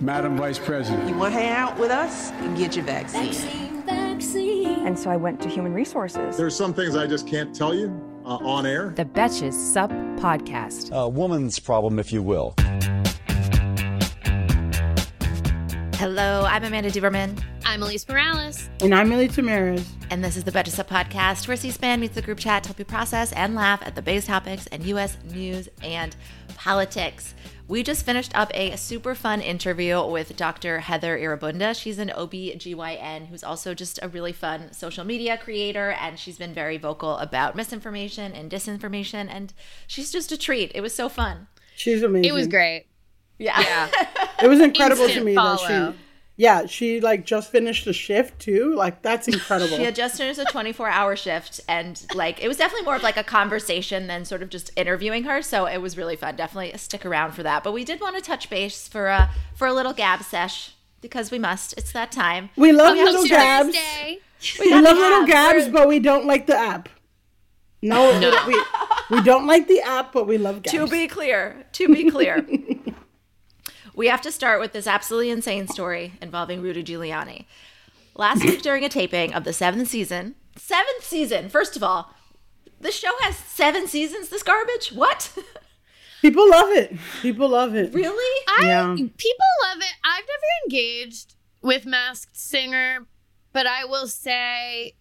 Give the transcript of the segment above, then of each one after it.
Madam Vice President. You want to hang out with us? And get your vaccine. Vaccine, vaccine. And so I went to human resources. There's some things I just can't tell you uh, on air. The Betches Sup Podcast. A woman's problem, if you will. Hello, I'm Amanda Duberman. I'm Alise Morales. And I'm Milly Tamarez. And this is the Betches Sup Podcast, where C-SPAN meets the group chat to help you process and laugh at the biggest topics in U.S. news and politics. We just finished up a super fun interview with Dr. Heather Irobunda. She's an OB/GYN who's also just a really fun social media creator, and she's been very vocal about misinformation and disinformation, and she's just a treat. It was so fun. She's amazing. It was great. Yeah. Yeah. it was incredible Instant to me follow. that she yeah, she like just finished the shift too. Like that's incredible. She had just finished a 24 hour shift and like it was definitely more of like a conversation than sort of just interviewing her. So it was really fun. Definitely stick around for that. But we did want to touch base for a for a little gab sesh because we must. It's that time. we love Oh, yeah, little sure. gabs. Tuesday. We love little gabs, We're- but we don't like the app. No, we we don't like the app, but we love gabs. To be clear, to be clear. we have to start with this absolutely insane story involving Rudy Giuliani. Last week during a taping of the seventh season, seventh season, first of all, the show has seven seasons, this garbage? What? People love it. People love it. really? I, Yeah. People love it. I've never engaged with Masked Singer, but I will say,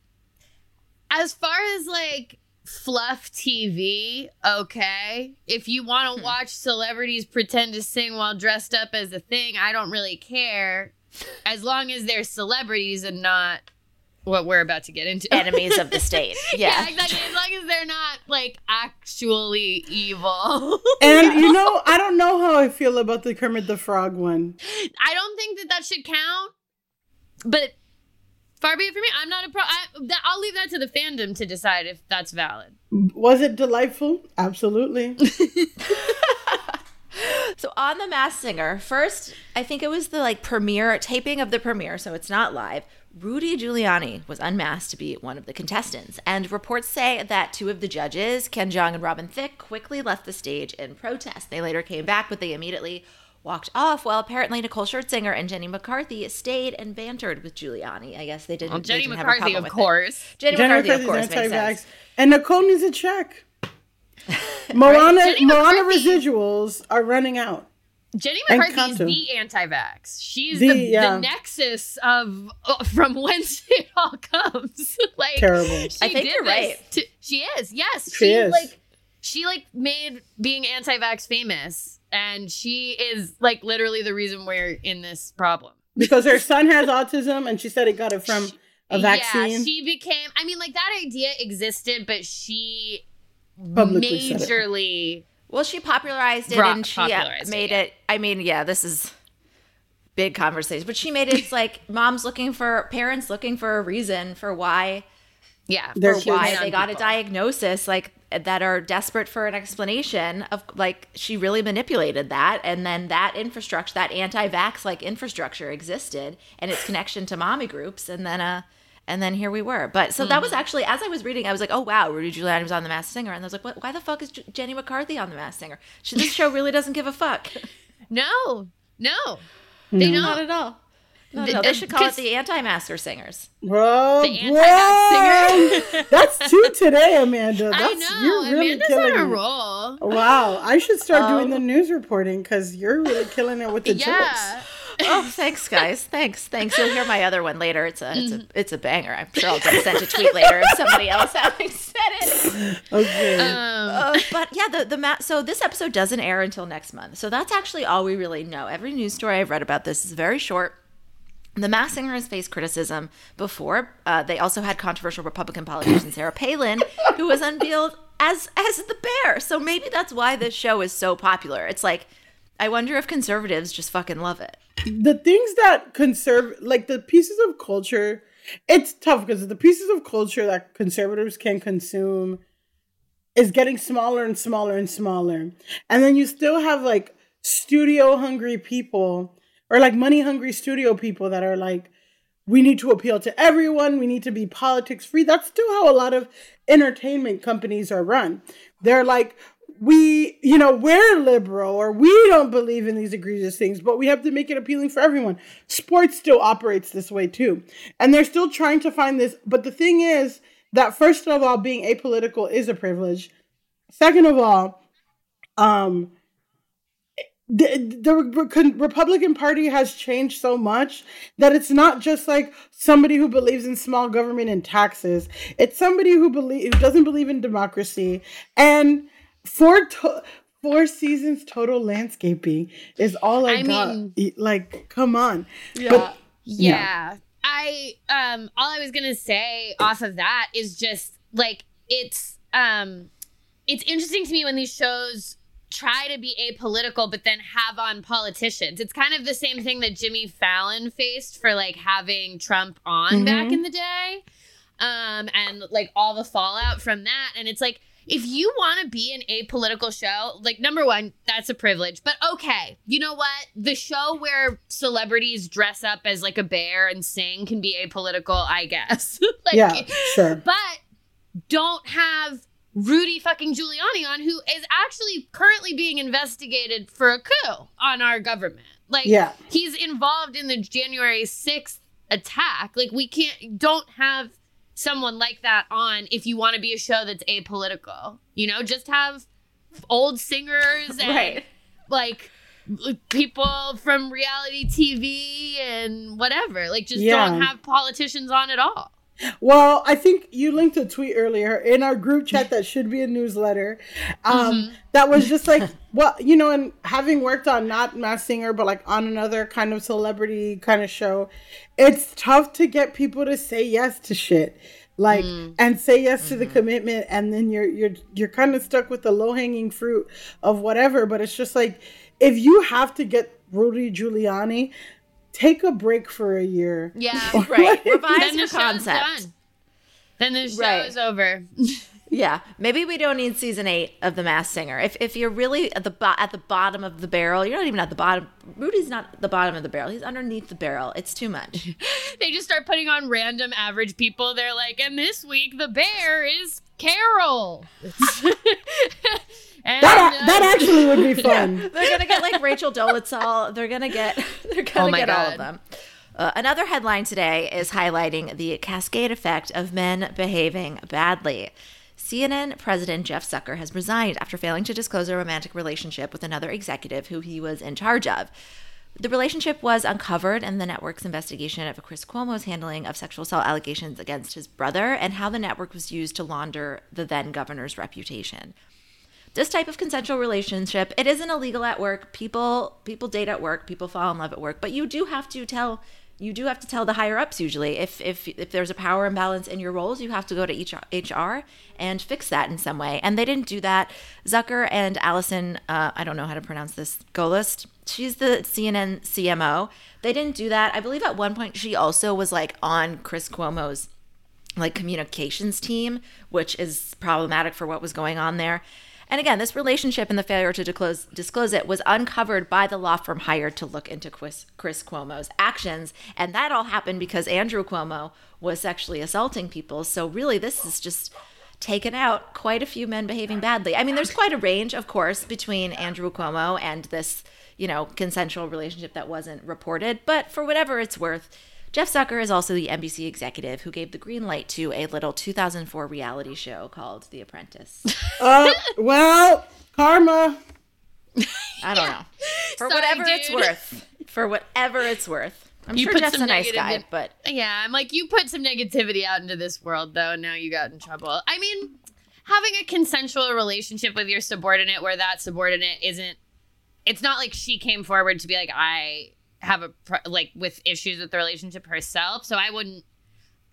as far as like fluff TV, okay. If you want to hmm. watch celebrities pretend to sing while dressed up as a thing, I don't really care. As long as they're celebrities and not what we're about to get into. Enemies of the state. yeah, Yeah. exactly. As long as they're not like actually evil. And you know, I don't know how I feel about the Kermit the Frog one. I don't think that that should count. But far be it from me. I'm not a pro. I, that, I'll leave that to the fandom to decide if that's valid. Was it delightful? Absolutely. So on the Masked Singer, first, I think it was the like premiere taping of the premiere, so it's not live. Rudy Giuliani was unmasked to be one of the contestants, and reports say that two of the judges, Ken Jeong and Robin Thicke, quickly left the stage in protest. They later came back, but they immediately walked off. While apparently Nicole Scherzinger and Jenny McCarthy stayed and bantered with Giuliani. I guess they didn't. Well, they Jenny didn't have a McCarthy, problem of with it. course. Jenny, McCarthy, of course, makes anti-vax. sense. And Nicole needs a check. Moana, Jenny Moana McCarthy- residuals are running out. Jenny McCarthy is the anti-vax. She's The- the, yeah. the nexus of uh, from whence it all comes. like Terrible. she I think did you're this right. to- she is. Yes, She is. like she like made being anti-vax famous, and she is like literally the reason we're in this problem. Because her son has autism and she said he got it from a vaccine Yeah, vaccine. she became. I mean, like that idea existed, but she Publicly majorly. Well, she popularized it Brought- and she uh, popularized it, made yeah. it. I mean, yeah, this is big conversation, but she made it it's like moms looking for parents looking for a reason for why Yeah, They're for why on they got a diagnosis like that are desperate for an explanation of like she really manipulated that and then that infrastructure that anti-vax like infrastructure existed and its connection to mommy groups and then uh and then here we were. But so that was actually as i was reading i was like oh wow rudy giuliani was on the masked singer and i was like what, why the fuck is J- jenny mccarthy on the masked singer? She, this show really doesn't give a fuck. No, no, they not don't. at all not The- at they should call it the anti-masker singers Bro, The anti-vax bro. That's two today, Amanda. That's, I know. You're really Amanda's killing on a it. roll. Wow, I should start doing Um, the news reporting because you're really killing it with the Yeah. jokes. Oh, thanks, guys. Thanks, thanks. You'll hear my other one later. It's a, it's Mm-hmm. a, it's a banger. I'm sure I'll get sent a tweet later of somebody else having said it. Okay. Um, Uh, but yeah, the the ma- so this episode doesn't air until next month. So that's actually all we really know. Every news story I've read about this is very short. The Masked Singer has faced criticism before. Uh, they also had controversial Republican politician Sarah Palin, who was unveiled as as the bear. So maybe that's why this show is so popular. It's like I wonder if conservatives just fucking love it. The things that conserve like the pieces of culture, it's tough because the pieces of culture that conservatives can consume is getting smaller and smaller and smaller. And then you still have like studio hungry people or like money hungry studio people that are like we need to appeal to everyone. We need to be politics free. That's still how a lot of entertainment companies are run. They're like, we, you know, we're liberal or we don't believe in these egregious things, but we have to make it appealing for everyone. Sports still operates this way too. And they're still trying to find this. But the thing is that, first of all, being apolitical is a privilege. Second of all, um, the, the Republican Party has changed so much that it's not just like somebody who believes in small government and taxes. It's somebody who believe who doesn't believe in democracy. And four to- four seasons total landscaping is all I, I got. Mean, like, come on. Yeah. But, yeah. yeah. I um all I was gonna say off of that is just like it's um it's interesting to me when these shows try to be apolitical but then have on politicians. It's kind of the same thing that Jimmy Fallon faced for like having Trump on mm-hmm. back in the day. Um and like all the fallout from that and it's like if you want to be an apolitical show, like number one, that's a privilege. But okay, you know what? The show where celebrities dress up as like a bear and sing can be apolitical, I guess. like, yeah, sure. But don't have Rudy fucking Giuliani on, who is actually currently being investigated for a coup on our government. Like, yeah. he's involved in the January 6th attack. Like, we can't, don't have someone like that on if you want to be a show that's apolitical. You know, just have old singers and right. like people from reality TV and whatever. Like, just yeah. don't have politicians on at all. Well, I think you linked a tweet earlier in our group chat that should be a newsletter. Um, mm-hmm. That was just like, well, you know, and having worked on not Masked Singer, but like on another kind of celebrity kind of show, it's tough to get people to say yes to shit like mm. and say yes mm-hmm. to the mm-hmm. commitment and then you're you're you're kind of stuck with the low hanging fruit of whatever but it's just like if you have to get Rudy Giuliani take a break for a year. Yeah, right. Revise your concept. Then the show right. is over. yeah, maybe we don't need season eight of The Masked Singer. If if you're really at the bo- at the bottom of the barrel, you're not even at the bottom. Rudy's not the bottom of the barrel. He's underneath the barrel. It's too much. they just start putting on random average people. They're like, and this week the bear is Carol. And, that uh, that actually would be fun. Yeah, they're gonna get like Rachel Dolezal. They're gonna get they're gonna oh get God. all of them. Uh, another headline today is highlighting the cascade effect of men behaving badly. CNN President Jeff Zucker has resigned after failing to disclose a romantic relationship with another executive who he was in charge of. The relationship was uncovered in the network's investigation of Chris Cuomo's handling of sexual assault allegations against his brother and how the network was used to launder the then governor's reputation this type of consensual relationship it isn't illegal at work. People people date at work. People fall in love at work. But you do have to tell you do have to tell the higher ups usually. If if if there's a power imbalance in your roles you have to go to each hr and fix that in some way. And they didn't do that. Zucker and allison uh, i don't know how to pronounce this Gollust she's the cnn cmo they didn't do that. I believe at one point she also was like on chris cuomo's like communications team which is problematic for what was going on there and again, this relationship and the failure to disclose, disclose it was uncovered by the law firm hired to look into Chris, Chris Cuomo's actions. And that all happened because Andrew Cuomo was sexually assaulting people. So, really, this is just taken out quite a few men behaving badly. I mean, there's quite a range, of course, between Andrew Cuomo and this, you know, consensual relationship that wasn't reported. But for whatever it's worth, Jeff Zucker is also the NBC executive who gave the green light to a little 2004 reality show called The Apprentice. uh, well, karma. I don't know. For Sorry, whatever dude. it's worth. For whatever it's worth. I'm you sure Jeff's a nice guy, but yeah, I'm like you put some negativity out into this world, though. Now you got in trouble. I mean, having a consensual relationship with your subordinate, where that subordinate isn't, it's not like she came forward to be like, I have a like with issues with the relationship herself. So I wouldn't.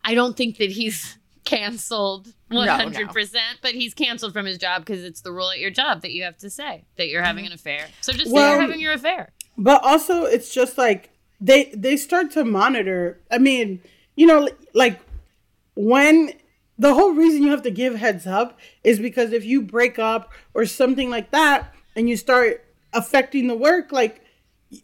I don't think that he's canceled 100%, but he's canceled from his job because it's the rule at your job that you have to say that you're having Mm-hmm. an affair. So just say Well- you're having your affair. But also, it's just like they they start to monitor. I mean, you know, like when the whole reason you have to give heads up is because if you break up or something like that, and you start affecting the work, like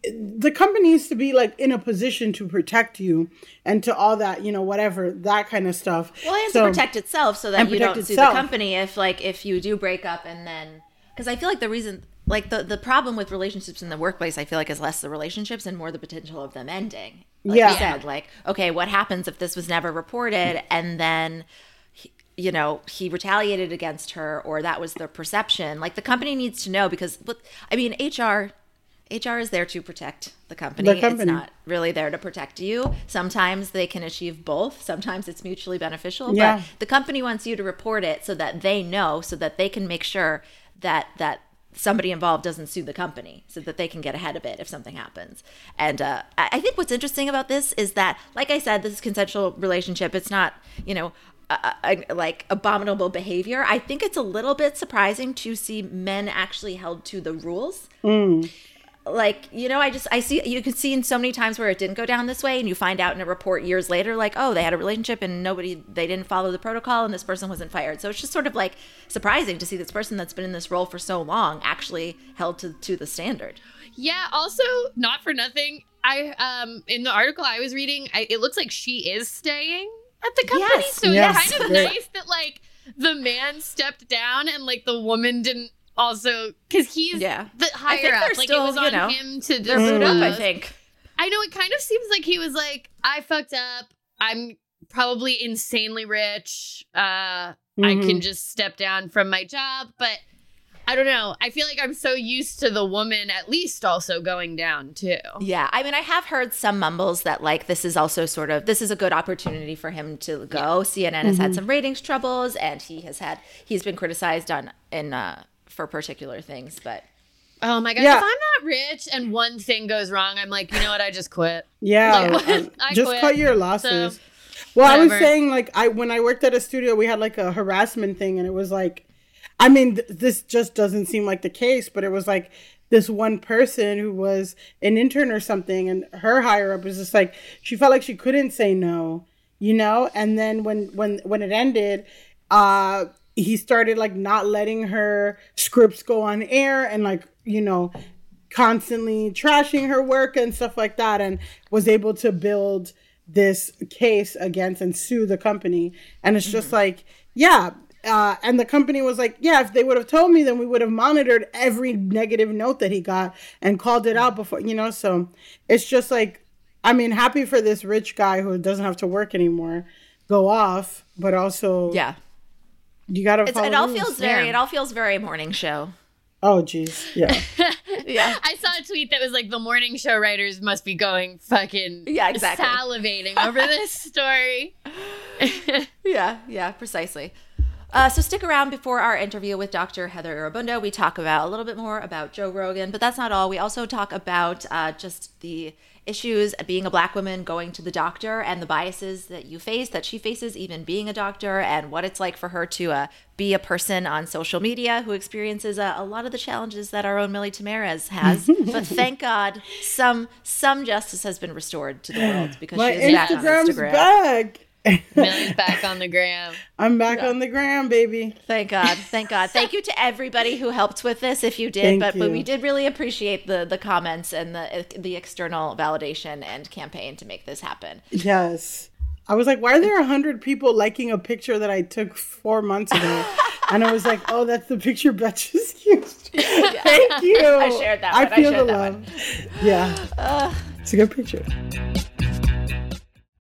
the company needs to be like in a position to protect you and to all that, you know, whatever that kind of stuff. Well, and So- to protect itself so that you don't sue the company if like if you do break up and then because I feel like the reason like the the problem with relationships in the workplace I feel like is less the relationships and more the potential of them ending. Like Yeah. said, like okay, what happens if this was never reported and then he- you know he retaliated against her or that was the perception like the company needs to know because but i mean hr hr is there to protect the company. The company. it's not really there to protect you. Sometimes they can achieve both. Sometimes it's mutually beneficial Yeah. but the company wants you to report it so that they know so that they can make sure that that somebody involved doesn't sue the company so that they can get ahead of it if something happens. And uh, I think what's interesting about this is that like i said this is consensual relationship. It's not you know uh, like abominable behavior. I think it's a little bit surprising to see men actually held to the rules like you know i just i see you can see in so many times where it didn't go down this way and you find out in a report years later like oh they had a relationship and nobody they didn't follow the protocol and this person wasn't fired so it's just sort of like surprising to see this person that's been in this role for so long actually held to, to the standard Yeah. Also, not for nothing. I um in the article I was reading, I, it looks like she is staying at the company. Yes, so yes. it's kind of nice that like the man stepped down and like the woman didn't also because he's Yeah. the I higher up. Like still, it was you on know, him to they're booed up i think I know it kind of seems like he was like, I fucked up. I'm probably insanely rich. Uh, I Mhm. can just step down from my job, but I don't know. I feel like I'm so used to the woman at least also going down too. Yeah, I mean, I have heard some mumbles that like this is also sort of this is a good opportunity for him to go. CNN has had some ratings troubles, and he has had he's been criticized on in uh, for particular things, but Oh my god! Yeah. If I'm not rich and one thing goes wrong, I'm like, you know what? I just quit. Yeah, Like, um, I just quit, cut your losses. so, well, I was saying like I when I worked at a studio, we had like a harassment thing, and it was like, I mean, th- this just doesn't seem like the case, but it was like this one person who was an intern or something, and her higher up was just like she felt like she couldn't say no, you know. And then when when when it ended, uh, he started like not letting her scripts go on air, and like you know constantly trashing her work and stuff like that and was able to build this case against and sue the company. And it's just like yeah uh, and the company was like yeah if they would have told me then we would have monitored every negative note that he got and called it out before you know? So it's just like i mean happy for this rich guy who doesn't have to work anymore go off but also yeah, you gotta it's, follow it all rules. feels very Yeah. it all feels very morning show. oh jeez yeah Yeah, I saw a tweet that was like, the morning show writers must be going fucking Yeah, exactly. salivating over this story. yeah, yeah, precisely. Uh, so stick around before our interview with Dr. Heather Irobunda. We talk about a little bit more about Joe Rogan, but that's not all. We also talk about uh, just the issues of being a black woman going to the doctor and the biases that you face, that she faces, even being a doctor, and what it's like for her to uh, be a person on social media who experiences uh, a lot of the challenges that our own Milly Tamarez has. but thank God, some some justice has been restored to the world because my she is back on Instagram. back Milly's back on the gram. i'm back on the gram baby Thank God. Thank God. Thank you to everybody who helped with this if you did, Thank but but we did really appreciate the the comments and the the external validation and campaign to make this happen. Yes. I was like, why are there a hundred people liking a picture that I took four months ago? and I was like, oh, that's the picture Betches used. Thank you. I shared that I one. I feel shared the that love. Yeah. it's a good picture.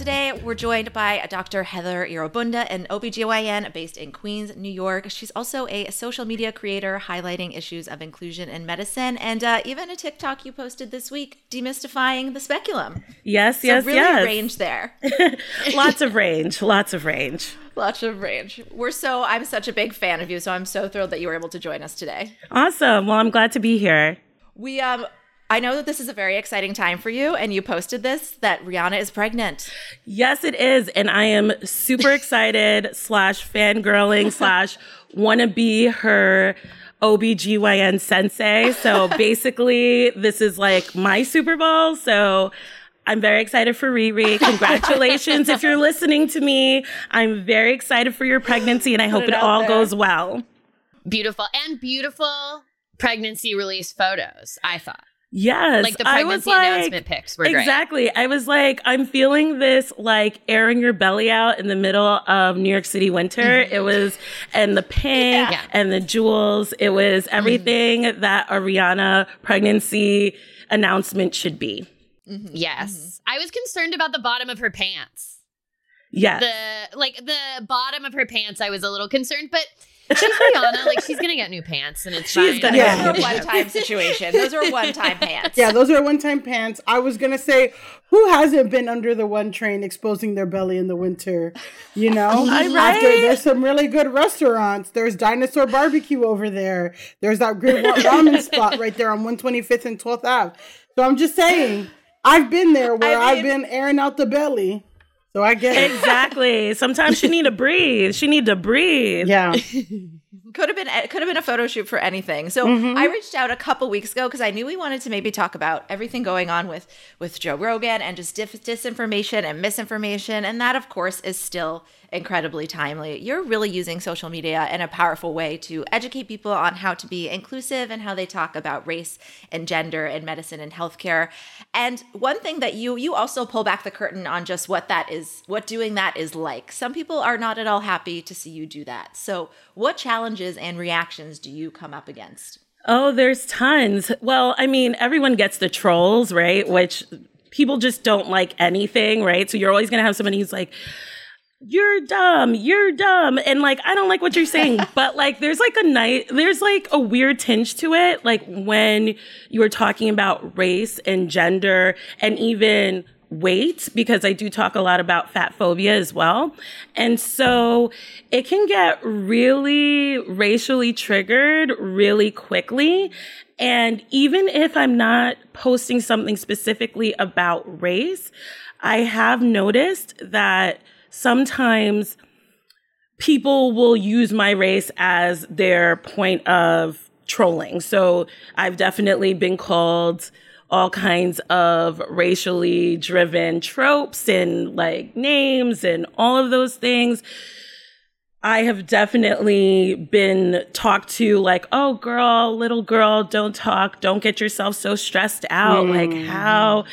Today, we're joined by Dr. Heather Irobunda, an OBGYN based in Queens, New York. She's also a social media creator highlighting issues of inclusion in medicine and uh, even a TikTok you posted this week demystifying the speculum. Yes, so yes, really yes. range there. lots of range, lots of range. Lots of range. We're so, I'm such a big fan of you, so I'm so thrilled that you were able to join us today. Awesome. Well, I'm glad to be here. We, um, I know that this is a very exciting time for you, and you posted this that Rihanna is pregnant. Yes, it is. And I am super excited, slash fangirling, slash wanna be her OBGYN sensei. So basically, this is like my Super Bowl. So I'm very excited for Riri. Congratulations if you're listening to me. I'm very excited for your pregnancy, and I hope it it, all there. goes well. Beautiful and beautiful pregnancy release photos, I thought. Yes. Like the I was pregnancy like- announcement pics were great. Exactly. I was like, I'm feeling this like airing your belly out in the middle of New York City winter. Mm-hmm. It was, and the pink Yeah. and the jewels. It was Mm-hmm. everything that a Rihanna pregnancy announcement should be. Yes. I was concerned about the bottom of her pants. Yeah. The like the bottom of her pants, I was a little concerned, but she's Rihanna. Like she's gonna get new pants, and it's She's fine. gonna Yeah. Those are one time situation. Those are one time pants. Yeah, those are one-time pants. I was gonna say, who hasn't been under the one train exposing their belly in the winter? You know, I'm After- right. there's some really good restaurants. There's Dinosaur Barbecue over there. There's that great wa- ramen spot right there on 125th and 12th Ave. So I'm just saying, I've been there where I I've been airing out the belly. So I get it. Exactly. Sometimes she need to breathe. She need to breathe. Yeah. could have been it could have been a photo shoot for anything. So Mm-hmm. I reached out a couple weeks ago because I knew we wanted to maybe talk about everything going on with with Joe Rogan and just dif- disinformation and misinformation, and that of course is still incredibly timely. You're really using social media in a powerful way to educate people on how to be inclusive and how they talk about race and gender in medicine and healthcare. And one thing that you you also pull back the curtain on just what that is, what doing that is like. Some people are not at all happy to see you do that. So, what challenges and reactions do you come up against? Oh, there's tons. Well, I mean, everyone gets the trolls, right? Which people just don't like anything, right? So you're always going to have somebody who's like, you're dumb, you're dumb. And like, I don't like what you're saying, but like, there's like a night, there's like a weird tinge to it. Like when you were talking about race and gender and even weight, because I do talk a lot about fat phobia as well. And so it can get really racially triggered really quickly. And even if I'm not posting something specifically about race, I have noticed that sometimes people will use my race as their point of trolling. So I've definitely been called all kinds of racially driven tropes and like names and all of those things. I have definitely been talked to like, oh, girl, little girl, don't talk. Don't get yourself so stressed out. Mm. Like, how,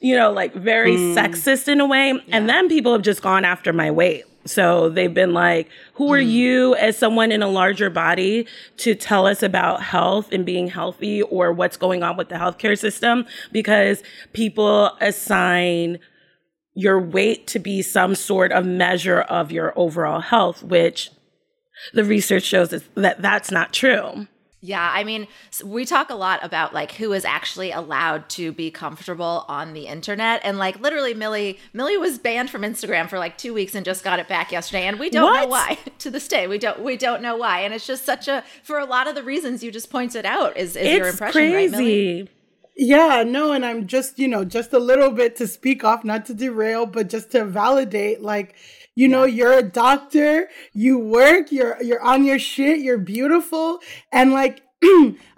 you know, like very mm. sexist in a way. Yeah. And then people have just gone after my weight. So they've been like, who are mm. you as someone in a larger body to tell us about health and being healthy or what's going on with the healthcare system? Because people assign your weight to be some sort of measure of your overall health, which the research shows that that's not true. Yeah, I mean, we talk a lot about like who is actually allowed to be comfortable on the internet, and like literally, Milly Milly was banned from Instagram for like two weeks and just got it back yesterday, and we don't what? know why. to this day, we don't we don't know why, and it's just such a for a lot of the reasons you just pointed out is, is your impression, crazy. right, Milly? Yeah, no, and I'm just, you know, just a little bit to speak off, not to derail, but just to validate like you know, you're a doctor, you work, you're you're on your shit, you're beautiful and like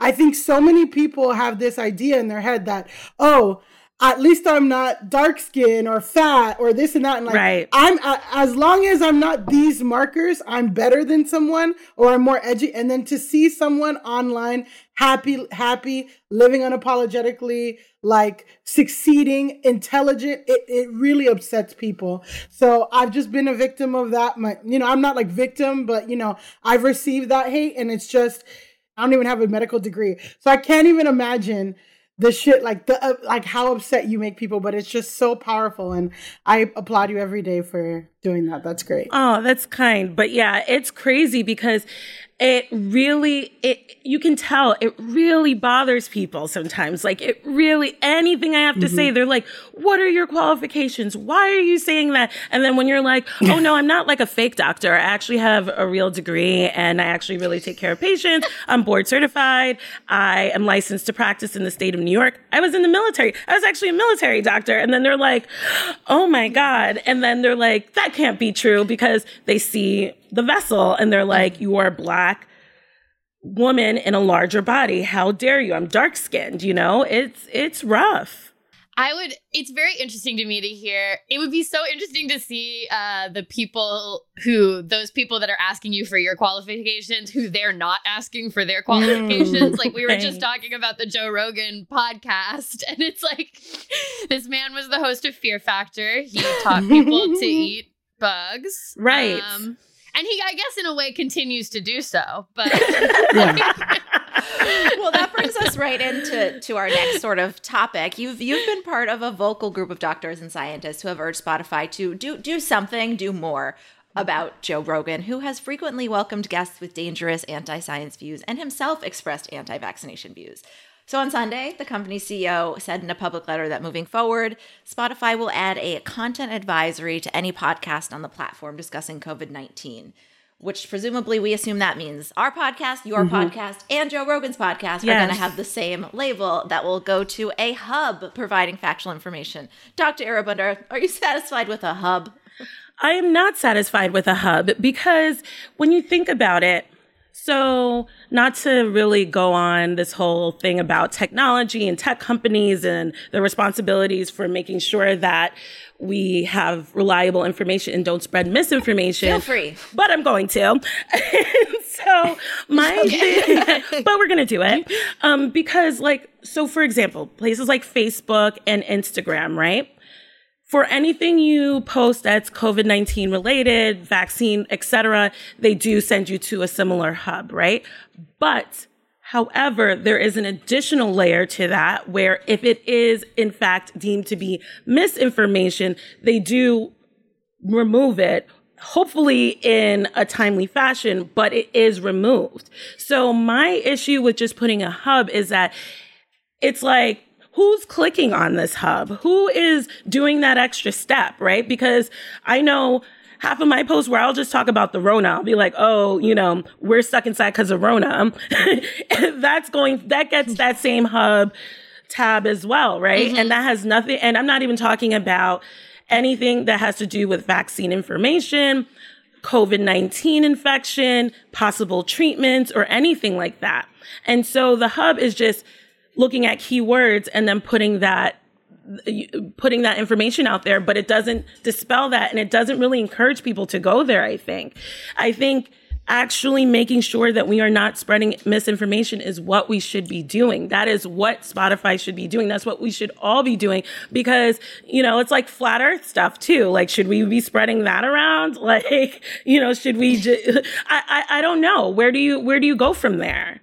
I think so many people have this idea in their head that oh, at least I'm not dark skin or fat or this and that. And like, right. I'm as long as I'm not these markers, I'm better than someone or I'm more edgy. And then to see someone online happy, happy, living unapologetically, like succeeding, intelligent, it, it really upsets people. So I've just been a victim of that. My, you know, I'm not like victim, but you know, I've received that hate and it's just, I don't even have a medical degree. So I can't even imagine the shit like the uh, like how upset you make people but it's just so powerful and i applaud you every day for doing that. That's great. Oh that's kind. But yeah it's crazy because it really it you can tell it really bothers people sometimes. Like it really anything i have to mm-hmm. say they're like what are your qualifications? Why are you saying that? And then when you're like oh no i'm not like a fake doctor. I actually have a real degree and i actually really take care of patients. I'm board certified. I am licensed to practice in the state of new york. I was in the military. I was actually a military doctor. And then they're like oh my god. And then they're like that can't be true because they see the vessel and they're like, you are a black woman in a larger body. How dare you? I'm dark skinned, you know? It's it's rough. I would it's very interesting to me to hear. It would be so interesting to see uh the people who those people that are asking you for your qualifications who they're not asking for their qualifications. Mm, like we were just talking about the Joe Rogan podcast and it's like this man was the host of Fear Factor. He taught people to eat bugs. Right. Um, and he i guess in a way continues to do so but well that brings us right into to our next sort of topic you've you've been part of a vocal group of doctors and scientists who have urged spotify to do do something do more about Joe Rogan, who has frequently welcomed guests with dangerous anti science views and himself expressed anti vaccination views. So on Sunday, the company CEO said in a public letter that moving forward, Spotify will add a content advisory to any podcast on the platform discussing COVID 19 which presumably we assume that means our podcast, your mm-hmm. podcast, and Joe Rogan's podcast yes. are going to have the same label that will go to a hub providing factual information. Dr. Irobunda, are you satisfied with a hub? I am not satisfied with a hub because when you think about it, so, not to really go on this whole thing about technology and tech companies and the responsibilities for making sure that we have reliable information and don't spread misinformation. Feel free. But I'm going to. so, my thing, but we're going to do it. Um, because, like, so for example, places like Facebook and Instagram, right? For anything you post that's COVID-19 related, vaccine, etc., they do send you to a similar hub, right? But However, there is an additional layer to that where if it is in fact deemed to be misinformation, they do remove it hopefully in a timely fashion, but it is removed. So my issue with just putting a hub is that it's like, who's clicking on this hub? Who is doing that extra step, right? Because I know half of my posts where I'll just talk about the Rona. I'll be like, oh, you know, we're stuck inside because of Rona. That's going, that gets that same hub tab as well, right? Mm-hmm. And that has nothing, and I'm not even talking about anything that has to do with vaccine information, COVID 19 infection, possible treatments, or anything like that. And so the hub is just looking at keywords and then putting that putting that information out there, but it doesn't dispel that and it doesn't really encourage people to go there, I think. I think actually making sure that we are not spreading misinformation is what we should be doing. That is what Spotify should be doing. That's what we should all be doing because, you know, it's like flat earth stuff too. Like, should we be spreading that around? Like, you know, should we I, I, I don't know. Where do you, where do you go from there?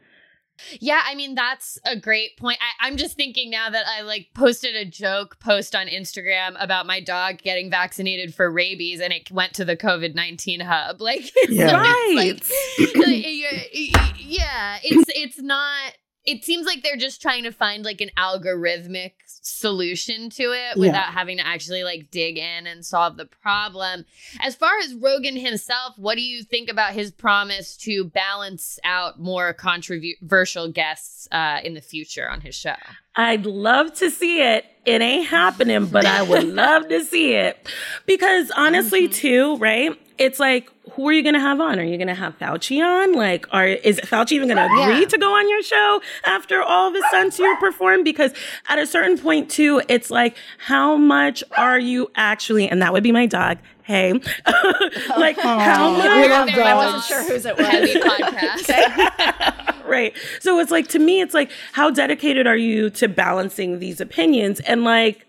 Yeah, I mean that's a great point. I, am just thinking now that I like posted a joke post on Instagram about my dog getting vaccinated for rabies, and it went to the COVID nineteen hub. Like, yeah. so right? Like, yeah, it's it's not it seems like they're just trying to find like an algorithmic solution to it without yeah. having to actually like dig in and solve the problem. As far as Rogan himself, what do you think about his promise to balance out more controversial guests uh, in the future on his show? I'd love to see it. It ain't happening, but I would love to see it. Because honestly, mm-hmm. too, right? It's like, who are you going to have on? Are you going to have Fauci on? Like, are is Fauci even going to agree yeah. to go on your show after all the stunts you perform? Because at a certain point, too, it's like, how much are you actually? And that would be my dog. Hey, like Aww. how much? I wasn't sure whose it was. Heavy podcast. right. So it's like to me, it's like, how dedicated are you to balancing these opinions? And like,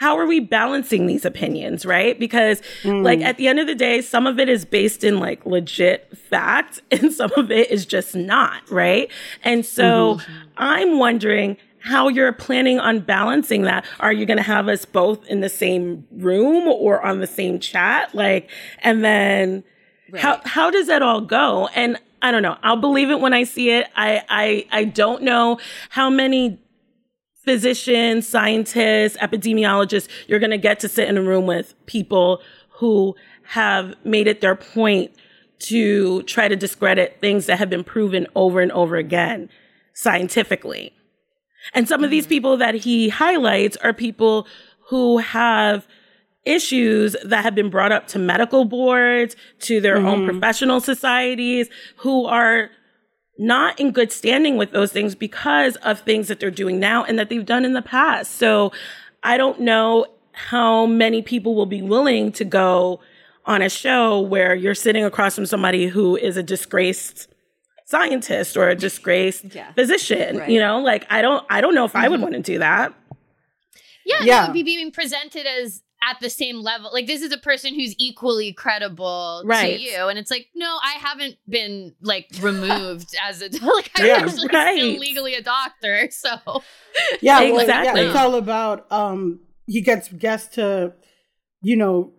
how are we balancing these opinions, right? Because mm. like at the end of the day, some of it is based in like legit fact and some of it is just not, right? And so mm-hmm. I'm wondering how you're planning on balancing that. Are you going to have us both in the same room or on the same chat? Like, and then right. how, how does that all go? And I don't know. I'll believe it when I see it. I, I, I don't know how many physicians, scientists, epidemiologists, you're going to get to sit in a room with people who have made it their point to try to discredit things that have been proven over and over again scientifically. And some of these mm-hmm. people that he highlights are people who have issues that have been brought up to medical boards, to their mm-hmm. own professional societies, who are not in good standing with those things because of things that they're doing now and that they've done in the past. So I don't know how many people will be willing to go on a show where you're sitting across from somebody who is a disgraced scientist or a disgraced yeah. physician right. you know like i don't i don't know if mm-hmm. i would mm-hmm. want to do that yeah, yeah. would be being presented as at the same level. Like this is a person who's equally credible right. to you, and it's like, no, I haven't been like removed as a like I'm yeah, actually right. still legally a doctor. So yeah, exactly. Well, yeah, it's all about um he gets guests to, you know,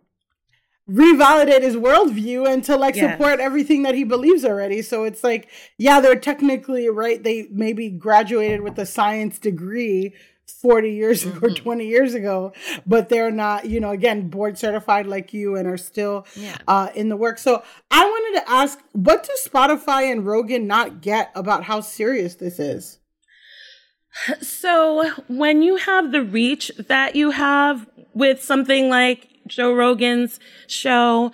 revalidate his worldview and to like yes. support everything that he believes already. So it's like, yeah, they're technically right. They maybe graduated with a science degree, 40 years mm-hmm. or 20 years ago, but they're not, you know, again, board certified like you and are still yeah. uh, in the work. So I wanted to ask, what do Spotify and Rogan not get about how serious this is? So when you have the reach that you have with something like Joe Rogan's show,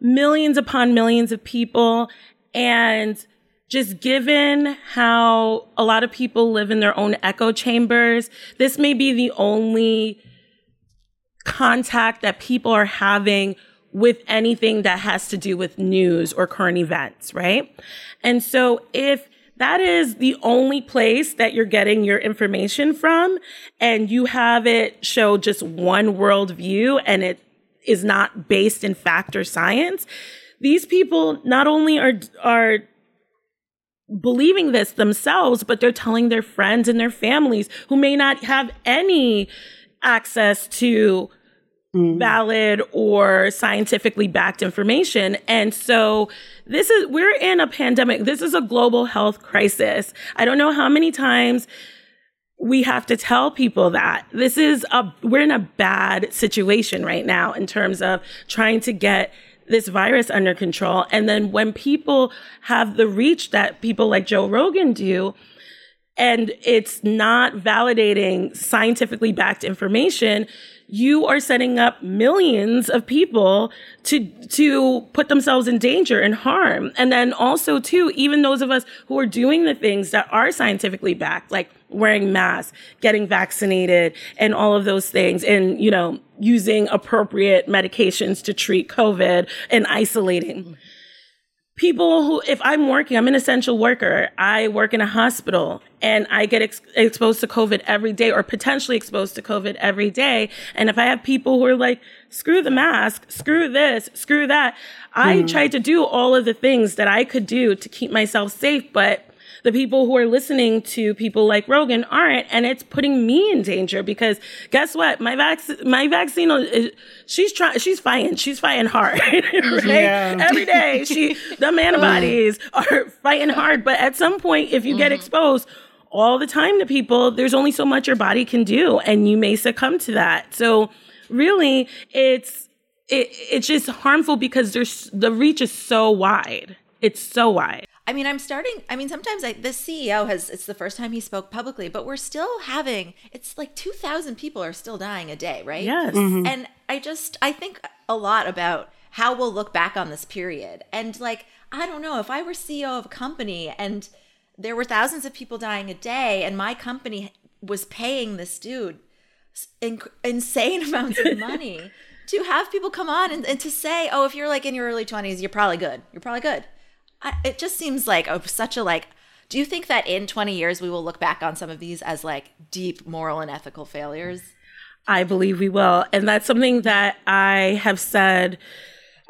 millions upon millions of people, and just given how a lot of people live in their own echo chambers, this may be the only contact that people are having with anything that has to do with news or current events, right? And so if that is the only place that you're getting your information from and you have it show just one worldview and it is not based in fact or science, these people not only are, are believing this themselves, but they're telling their friends and their families who may not have any access to mm. valid or scientifically backed information. And so this is, we're in a pandemic. This is a global health crisis. I don't know how many times we have to tell people that this is a, we're in a bad situation right now in terms of trying to get this virus under control. And then when people have the reach that people like Joe Rogan do, and it's not validating scientifically backed information, you are setting up millions of people to to put themselves in danger and harm. And then also too, even those of us who are doing the things that are scientifically backed, like wearing masks, getting vaccinated, and all of those things, and you know, using appropriate medications to treat COVID and isolating people who, if I'm working, I'm an essential worker. I work in a hospital and I get ex- exposed to COVID every day or potentially exposed to COVID every day. And if I have people who are like, screw the mask, screw this, screw that, I mm. try to do all of the things that I could do to keep myself safe. But the people who are listening to people like Rogan aren't, and it's putting me in danger because guess what? My vac- my vaccine is, she's trying, she's fighting, she's fighting hard, right? Yeah. Every day, she, the antibodies are fighting hard, but at some point, if you mm-hmm. get exposed, all the time to people, there's only so much your body can do, and you may succumb to that. So, really, it's it, it's just harmful because there's the reach is so wide. It's so wide. I mean, I'm starting. I mean, sometimes I, the CEO has. It's the first time he spoke publicly, but we're still having. It's like two thousand people are still dying a day, right? Yes. Mm-hmm. And I just I think a lot about how we'll look back on this period, and like I don't know if I were CEO of a company and there were thousands of people dying a day, and my company was paying this dude in, insane amounts of money to have people come on and, and to say, oh, if you're like in your early twenties, you're probably good. You're probably good I, it just seems like a, such a like do you think that in 20 years we will look back on some of these as like deep moral and ethical failures i believe we will and that's something that i have said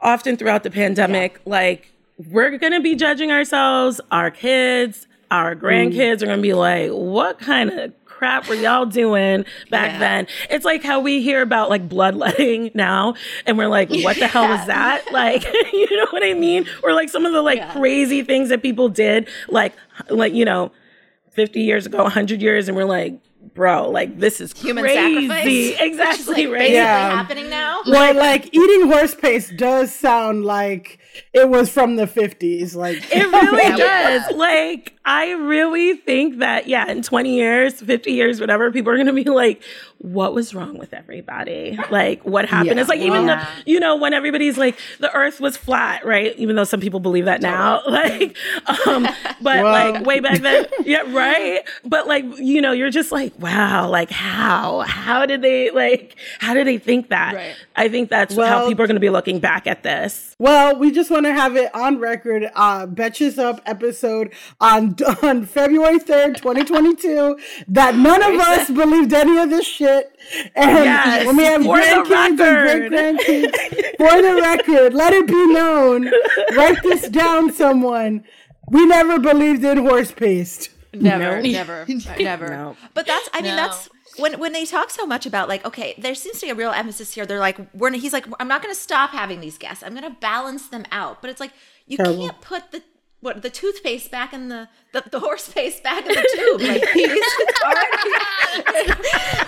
often throughout the pandemic yeah. like we're going to be judging ourselves our kids our grandkids mm. are going to be like what kind of crap were y'all doing back yeah. then? It's like how we hear about like bloodletting now, and we're like, what the hell was that? Like, you know what I mean? Or like some of the like yeah. crazy things that people did, like, like you know, fifty years ago, hundred years, and we're like, bro, like this is human crazy. sacrifice. Exactly like right. Yeah. happening now. Well, like eating horse paste does sound like it was from the fifties. Like it really does. Like I really think that yeah, in twenty years, fifty years, whatever, people are gonna be like, what was wrong with everybody? Like, what happened? Yeah. It's like even yeah. the, you know, when everybody's like, the earth was flat, right? Even though some people believe that now. Like, um, but well. like way back then, yeah, right? But like, you know, you're just like, wow, like how? How did they like how did they think that? Right. I think that's well, how people are gonna be looking back at this. Well, we just want to have it on record. Uh Betches Sup episode on on February 3rd, 2022, that none of us believed any of this shit shit. And yes, when we have grandkids and great grandkids, for the record, let it be known. Write this down, someone. We never believed in horse paste. Never, never, never. No. But that's, I mean, no. that's when when they talk so much about like, okay, there seems to be a real emphasis here. They're like, we're he's like, I'm not going to stop having these guests. I'm going to balance them out. But it's like you Terrible. can't put the what the toothpaste back in the the, the horse paste back in the tube. Like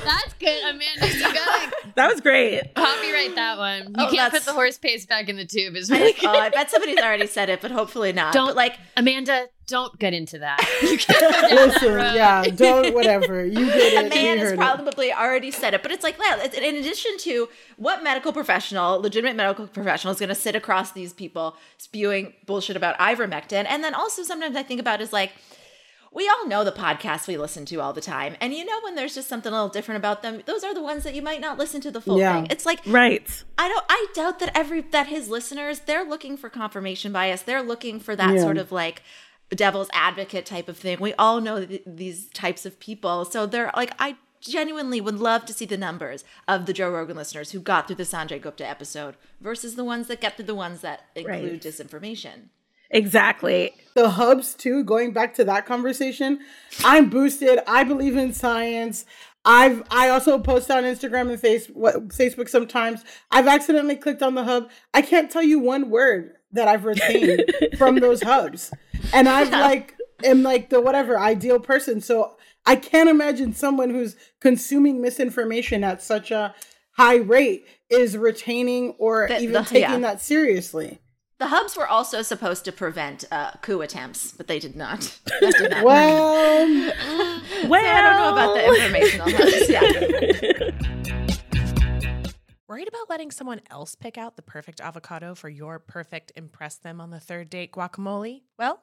That's good, Amanda. You gotta that was great. Copyright that one. You oh, can't put the horse paste back in the tube. Is really I, oh, I bet somebody's already said it, but hopefully not. Don't but like Amanda. Don't get into that. You can't Listen, yeah, don't whatever. You did it. A man has probably it. already said it, but it's like, well, in addition to what medical professional, legitimate medical professional, is going to sit across these people spewing bullshit about ivermectin, and then also sometimes I think about is like we all know the podcasts we listen to all the time. And you know when there's just something a little different about them, those are the ones that you might not listen to the full yeah. thing. It's like Right. I don't I doubt that every that his listeners, they're looking for confirmation bias. They're looking for that yeah. sort of like devil's advocate type of thing. We all know th- these types of people. So they're like I genuinely would love to see the numbers of the Joe Rogan listeners who got through the Sanjay Gupta episode versus the ones that get through the ones that include right. disinformation. Exactly. The hubs too, going back to that conversation, I'm boosted. I believe in science. I've I also post on Instagram and face what, Facebook sometimes. I've accidentally clicked on the hub. I can't tell you one word that I've retained from those hubs, and I've like am like the whatever ideal person. So I can't imagine someone who's consuming misinformation at such a high rate is retaining or The- even the- taking yeah. that seriously. The hubs were also supposed to prevent uh, coup attempts, but they did not. Did not Well, well, I don't know about the informational hubs. Yeah. Worried about letting someone else pick out the perfect avocado for your perfect impress them on the third date guacamole? Well,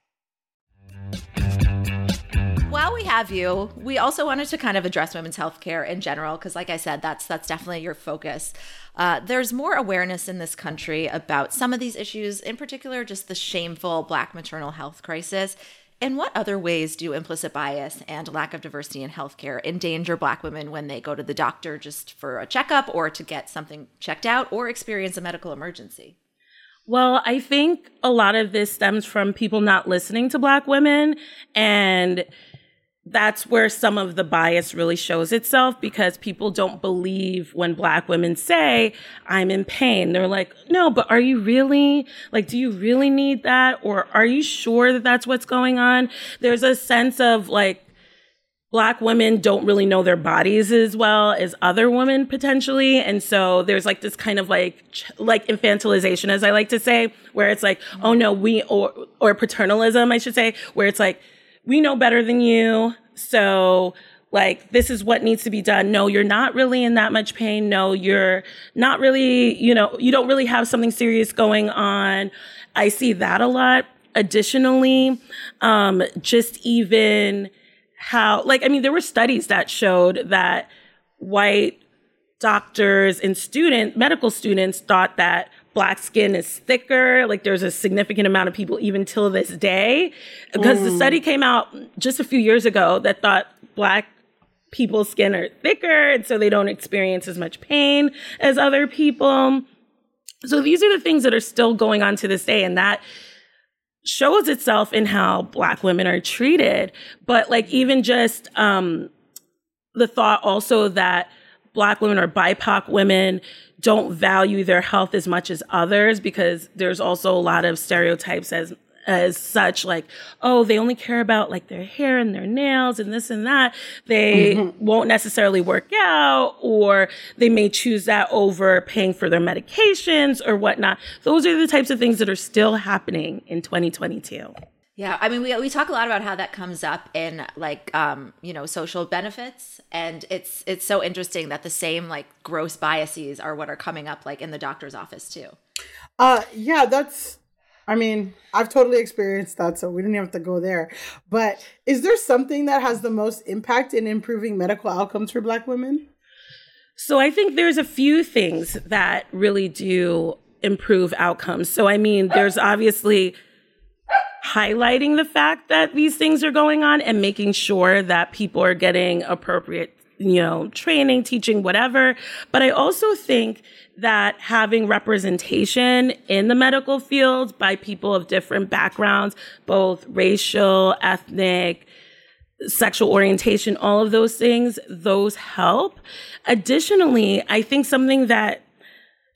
While we have you, we also wanted to kind of address women's health care in general, because, like I said, that's that's definitely your focus. Uh, there's more awareness in this country about some of these issues, in particular, just the shameful Black maternal health crisis. In what other ways do implicit bias and lack of diversity in healthcare endanger Black women when they go to the doctor just for a checkup or to get something checked out or experience a medical emergency? Well, I think a lot of this stems from people not listening to Black women. And that's where some of the bias really shows itself because people don't believe when Black women say, I'm in pain. They're like, no, but are you really? Like, do you really need that? Or are you sure that that's what's going on? There's a sense of like, Black women don't really know their bodies as well as other women potentially. And so there's like this kind of like, like infantilization, as I like to say, where it's like, oh no, we, or, or paternalism, I should say, where it's like, we know better than you. So like, this is what needs to be done. No, you're not really in that much pain. No, you're not really, you know, you don't really have something serious going on. I see that a lot. Additionally, um, just even, how like i mean there were studies that showed that white doctors and student medical students thought that black skin is thicker like there's a significant amount of people even till this day. Because the Mm. study came out just a few years ago that thought black people's skin are thicker and so they don't experience as much pain as other people. So these are the things that are still going on to this day and that shows itself in how black women are treated. But like even just um the thought also that black women or bipoc women don't value their health as much as others because there's also a lot of stereotypes as as such like oh they only care about like their hair and their nails and this and that. They Mhm. won't necessarily work out or they may choose that over paying for their medications or whatnot. Those are the types of things that are still happening in 2022 Yeah, I mean, we we talk a lot about how that comes up in like um, you know social benefits, and it's it's so interesting that the same like gross biases are what are coming up like in the doctor's office too. Uh, yeah, that's. I mean, I've totally experienced that, so we didn't have to go there. But is there something that has the most impact in improving medical outcomes for Black women? So I think there's a few things that really do improve outcomes. So I mean, there's obviously highlighting the fact that these things are going on and making sure that people are getting appropriate you know, training, teaching, whatever. But I also think that having representation in the medical field by people of different backgrounds, both racial, ethnic, sexual orientation, all of those things, those help. Additionally, I think something that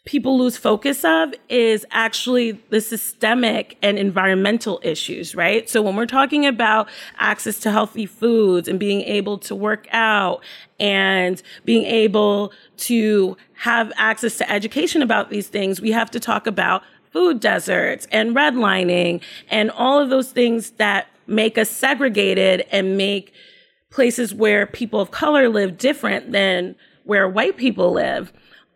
people lose focus of is actually the systemic and environmental issues, right? So when we're talking about access to healthy foods and being able to work out and being able to have access to education about these things, we have to talk about food deserts and redlining and all of those things that make us segregated and make places where people of color live different than where white people live.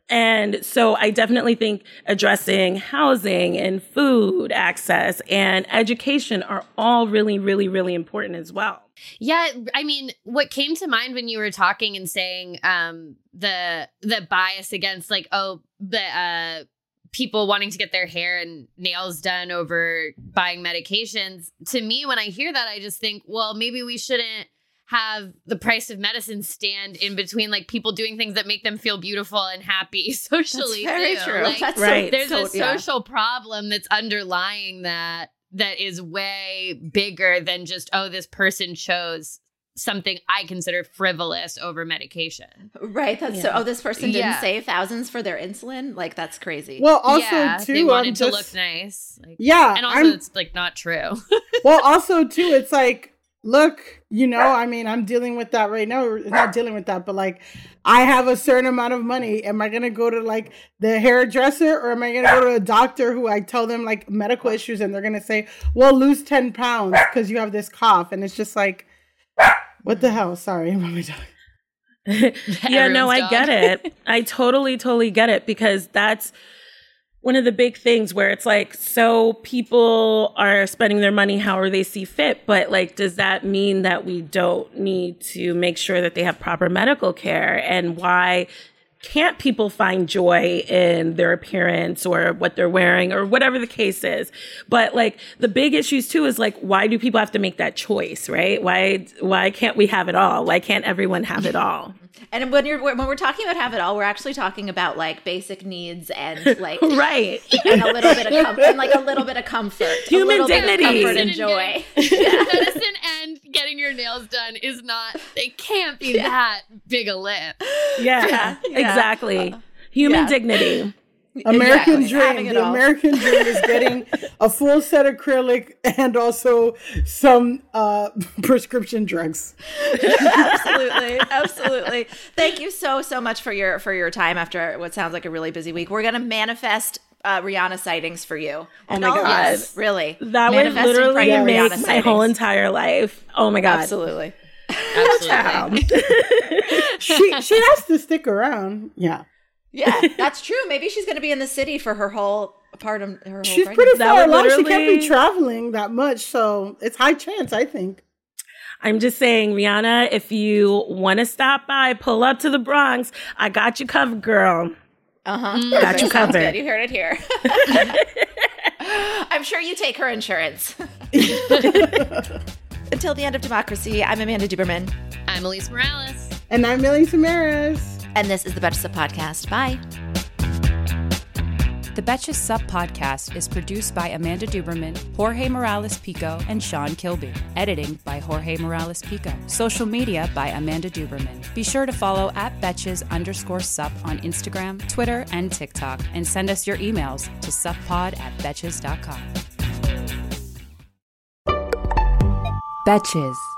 And so I definitely think addressing housing and food access and education are all really, really, really important as well. Yeah, I mean, what came to mind when you were talking and saying um the the bias against like oh the uh people wanting to get their hair and nails done over buying medications. To me when I hear that I just think, well, maybe we shouldn't have the price of medicine stand in between like people doing things that make them feel beautiful and happy socially. That's very too. true. Like, That's right. There's so- a yeah. social problem that's underlying that that is way bigger than just oh this person chose something I consider frivolous over medication. Right. That's so. Oh, this person didn't Yeah. save thousands for their insulin. Like that's crazy. Well, also yeah, too, they wanted um, to just- look nice. Like, Yeah, and also I'm- it's like not true. well, also too, it's like, look, you know, I mean, I'm dealing with that right now. Not dealing with that, but like, I have a certain amount of money. Am I gonna go to like the hairdresser, or am I gonna go to a doctor who I tell them like medical issues, and they're gonna say, "Well, lose ten pounds because you have this cough," and it's just like, what the hell? Sorry, my dog. yeah, no, Everyone's I get it. I totally, totally get it because that's one of the big things where it's like, so people are spending their money however they see fit, but like, does that mean that we don't need to make sure that they have proper medical care? And why can't people find joy in their appearance or what they're wearing or whatever the case is? But like, the big issues too is like, why do people have to make that choice, right? Why, why can't we have it all? Why can't everyone have it all? and when you're when we're talking about have it all, we're actually talking about like basic needs and like right and a little bit of com- and like a little bit of comfort, Human a little dignity. bit of comfort and joy. medicine and getting your nails done is not it can't be that big a lift. Yeah, Yeah, yeah. Exactly. Human Yeah. dignity. American Exactly. Dream. it The all. American dream is getting a full set of acrylic and also some uh, prescription drugs. absolutely absolutely thank you so so much for your for your time after what sounds like a really busy week we're gonna manifest uh, Rihanna sightings for you. And my all of God. us, really. That would literally make Rihanna my sightings. whole entire life. Oh my god. Absolutely. Absolutely. She she has to stick around. Yeah. Yeah, that's true. Maybe she's going to be in the city for her whole part of her whole She's pregnancy. pretty far would along. She can't be traveling that much, so it's high chance, I think. I'm just saying, Rihanna, if you want to stop by, pull up to the Bronx. I got you covered, girl. Uh-huh. Got you covered. good. You heard it here. I'm sure you take her insurance. Until the end of democracy, I'm Amanda Duberman. I'm Alise Morales. And I'm Milly Tamarez. And this is the Betches Sup Podcast. Bye. The Betches Sup podcast is produced by Amanda Duberman, Jorge Morales Pico, and Sean Kilby. Editing by Jorge Morales Pico. Social media by Amanda Duberman. Be sure to follow at Betches underscore sup on Instagram, Twitter, and TikTok, and send us your emails to suppod at betches.com. Betches.